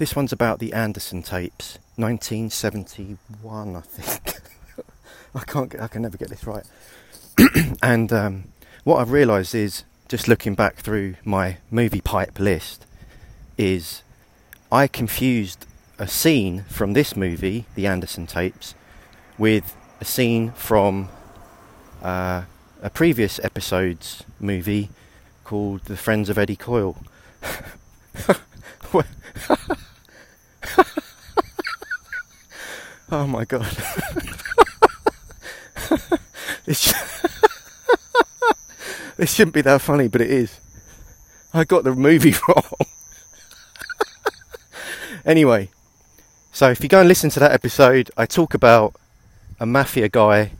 This one's about the Anderson tapes, 1971, I think. I can't, get, I can never get this right. and um, what I've realised is, just looking back through my movie pipe list, is I confused a scene from this movie, the Anderson tapes, with a scene from uh, a previous episode's movie called The Friends of Eddie Coyle. oh my god. this, this shouldn't be that funny, but it is. I got the movie wrong. anyway, so if you go and listen to that episode, I talk about a mafia guy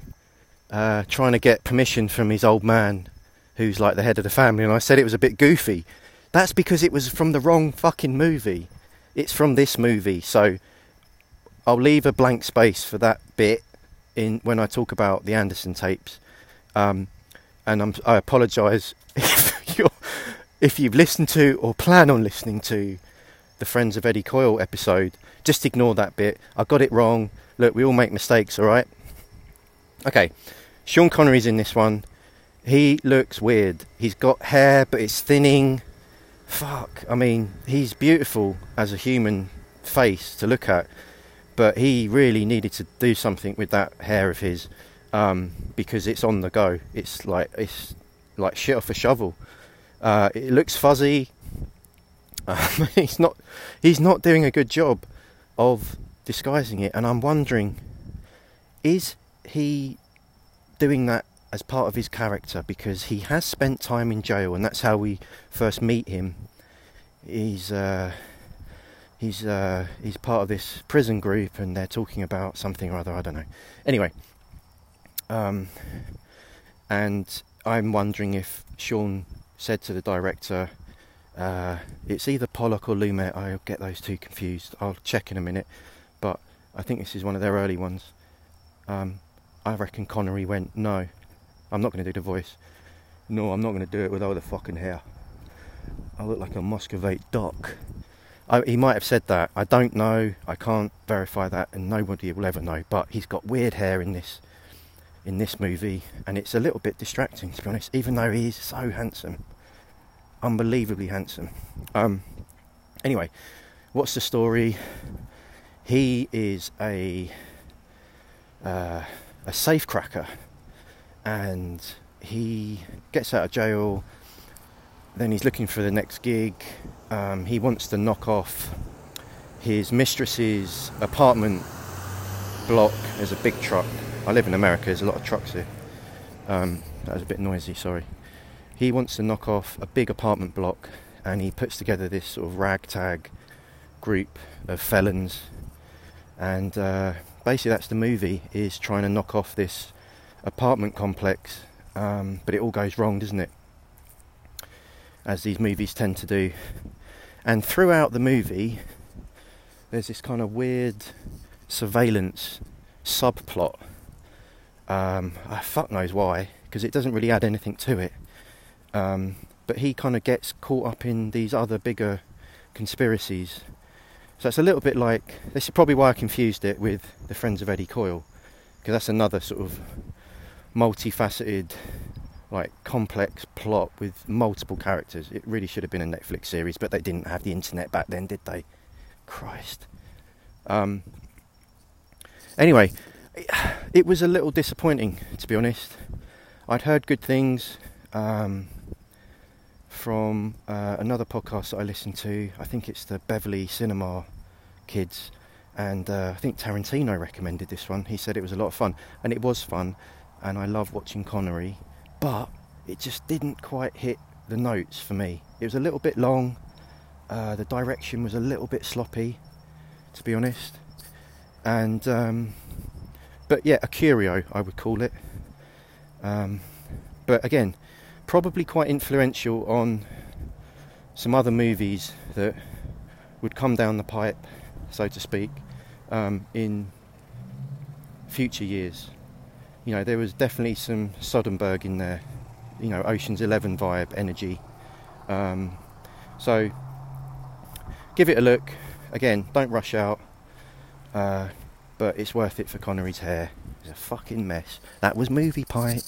uh, trying to get permission from his old man, who's like the head of the family, and I said it was a bit goofy. That's because it was from the wrong fucking movie. It's from this movie, so I'll leave a blank space for that bit in when I talk about the Anderson tapes. Um, and I'm, I apologise if if you've listened to or plan on listening to the Friends of Eddie Coyle episode. Just ignore that bit. I got it wrong. Look, we all make mistakes, all right? Okay, Sean Connery's in this one. He looks weird. He's got hair, but it's thinning. Fuck. I mean, he's beautiful as a human face to look at, but he really needed to do something with that hair of his um, because it's on the go. It's like it's like shit off a shovel. Uh, it looks fuzzy. Um, he's not. He's not doing a good job of disguising it, and I'm wondering, is he doing that as part of his character because he has spent time in jail, and that's how we first meet him. He's uh, he's uh, he's part of this prison group, and they're talking about something or other. I don't know. Anyway, um, and I'm wondering if Sean said to the director, uh, "It's either Pollack or Lumet. I get those two confused. I'll check in a minute." But I think this is one of their early ones. Um, I reckon Connery went, no, I'm not going to do the voice. No, I'm not going to do it with all the fucking hair. I look like a Muscovite doc. I, he might have said that. I don't know. I can't verify that, and nobody will ever know. But he's got weird hair in this in this movie, and it's a little bit distracting to be honest. Even though he is so handsome, unbelievably handsome. Um, anyway, what's the story? He is a uh, a safecracker, and he gets out of jail. Then he's looking for the next gig. Um, he wants to knock off his mistress's apartment block. There's a big truck. I live in America. There's a lot of trucks here. Um, that was a bit noisy. Sorry. He wants to knock off a big apartment block, and he puts together this sort of ragtag group of felons, and uh, basically that's the movie is trying to knock off this apartment complex, um, but it all goes wrong, doesn't it? As these movies tend to do. And throughout the movie, there's this kind of weird surveillance subplot. Um, I fuck knows why, because it doesn't really add anything to it. Um, but he kind of gets caught up in these other bigger conspiracies so it's a little bit like this is probably why I confused it with the Friends of Eddie Coyle, because that's another sort of multifaceted, like complex plot with multiple characters. It really should have been a Netflix series, but they didn't have the internet back then, did they? Christ. Um, anyway, it was a little disappointing to be honest. I'd heard good things. Um, from uh, another podcast that I listened to. I think it's the Beverly Cinema Kids, and uh, I think Tarantino recommended this one. He said it was a lot of fun, and it was fun, and I love watching Connery, but it just didn't quite hit the notes for me. It was a little bit long. Uh, the direction was a little bit sloppy, to be honest, and um, but yeah, a curio I would call it. Um, but again, probably quite influential on some other movies that would come down the pipe, so to speak, um, in future years. You know, there was definitely some Soderbergh in there, you know, Ocean's Eleven vibe, energy. Um, so give it a look. again, don't rush out. Uh, but it's worth it for Connery's hair. It's a fucking mess. That was Movie Pipe.